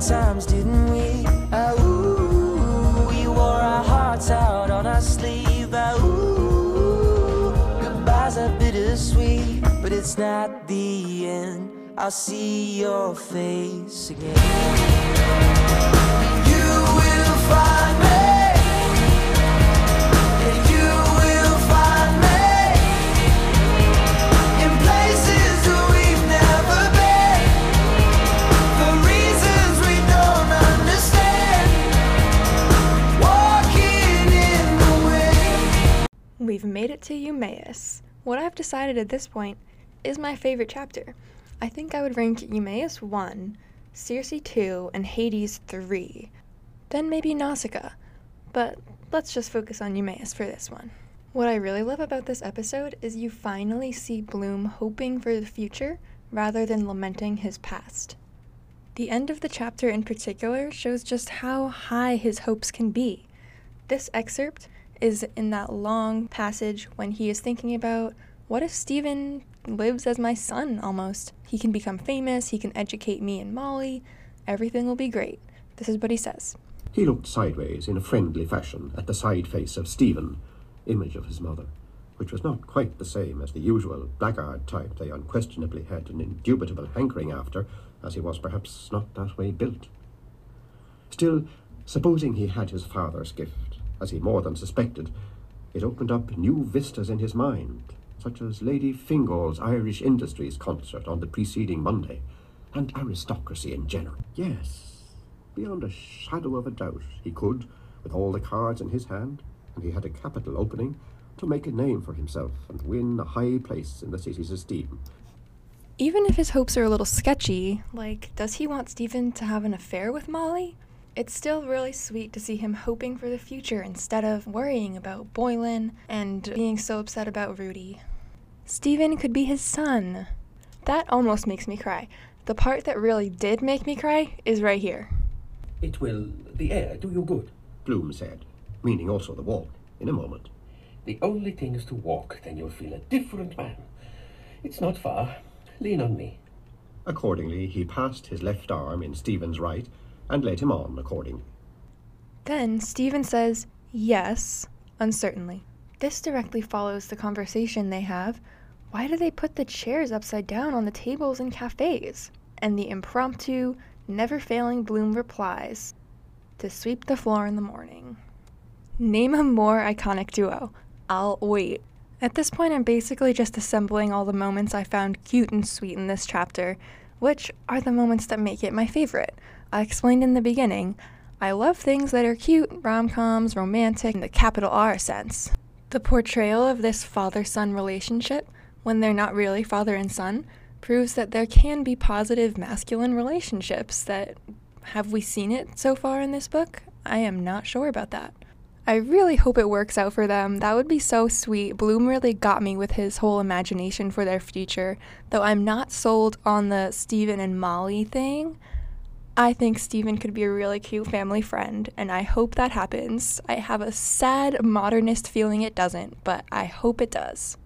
times, didn't we? Ah, ooh, we wore our hearts out on our sleeve. Ah, ooh, goodbyes are bittersweet, but it's not the end. I'll see your face again. You will find made it to Eumaeus. What I've decided at this point is my favorite chapter. I think I would rank Eumaeus 1, Circe 2, and Hades 3. Then maybe Nausicaa. But let's just focus on Eumaeus for this one. What I really love about this episode is you finally see Bloom hoping for the future rather than lamenting his past. The end of the chapter in particular shows just how high his hopes can be. This excerpt is in that long passage when he is thinking about what if Stephen lives as my son almost? He can become famous, he can educate me and Molly, everything will be great. This is what he says. He looked sideways in a friendly fashion at the side face of Stephen, image of his mother, which was not quite the same as the usual blackguard type they unquestionably had an indubitable hankering after, as he was perhaps not that way built. Still, supposing he had his father's gift, as he more than suspected, it opened up new vistas in his mind, such as Lady Fingall's Irish Industries concert on the preceding Monday, and aristocracy in general. Yes, beyond a shadow of a doubt, he could, with all the cards in his hand, and he had a capital opening, to make a name for himself and win a high place in the city's esteem. Even if his hopes are a little sketchy, like, does he want Stephen to have an affair with Molly? It's still really sweet to see him hoping for the future instead of worrying about Boylan and being so upset about Rudy. Stephen could be his son. That almost makes me cry. The part that really did make me cry is right here. It will, the air, do you good. Bloom said, meaning also the walk, in a moment. The only thing is to walk, then you'll feel a different man. It's not far. Lean on me. Accordingly, he passed his left arm in Stephen's right and led him on accordingly. Then Stephen says, yes, uncertainly. This directly follows the conversation they have. Why do they put the chairs upside down on the tables in cafes? And the impromptu, never failing Bloom replies, to sweep the floor in the morning. Name a more iconic duo. I'll wait. At this point, I'm basically just assembling all the moments I found cute and sweet in this chapter, which are the moments that make it my favorite. I explained in the beginning, I love things that are cute, rom coms, romantic, in the capital R sense. The portrayal of this father son relationship, when they're not really father and son, proves that there can be positive masculine relationships that have we seen it so far in this book? I am not sure about that. I really hope it works out for them. That would be so sweet. Bloom really got me with his whole imagination for their future, though I'm not sold on the Stephen and Molly thing. I think Stephen could be a really cute family friend, and I hope that happens. I have a sad modernist feeling it doesn't, but I hope it does.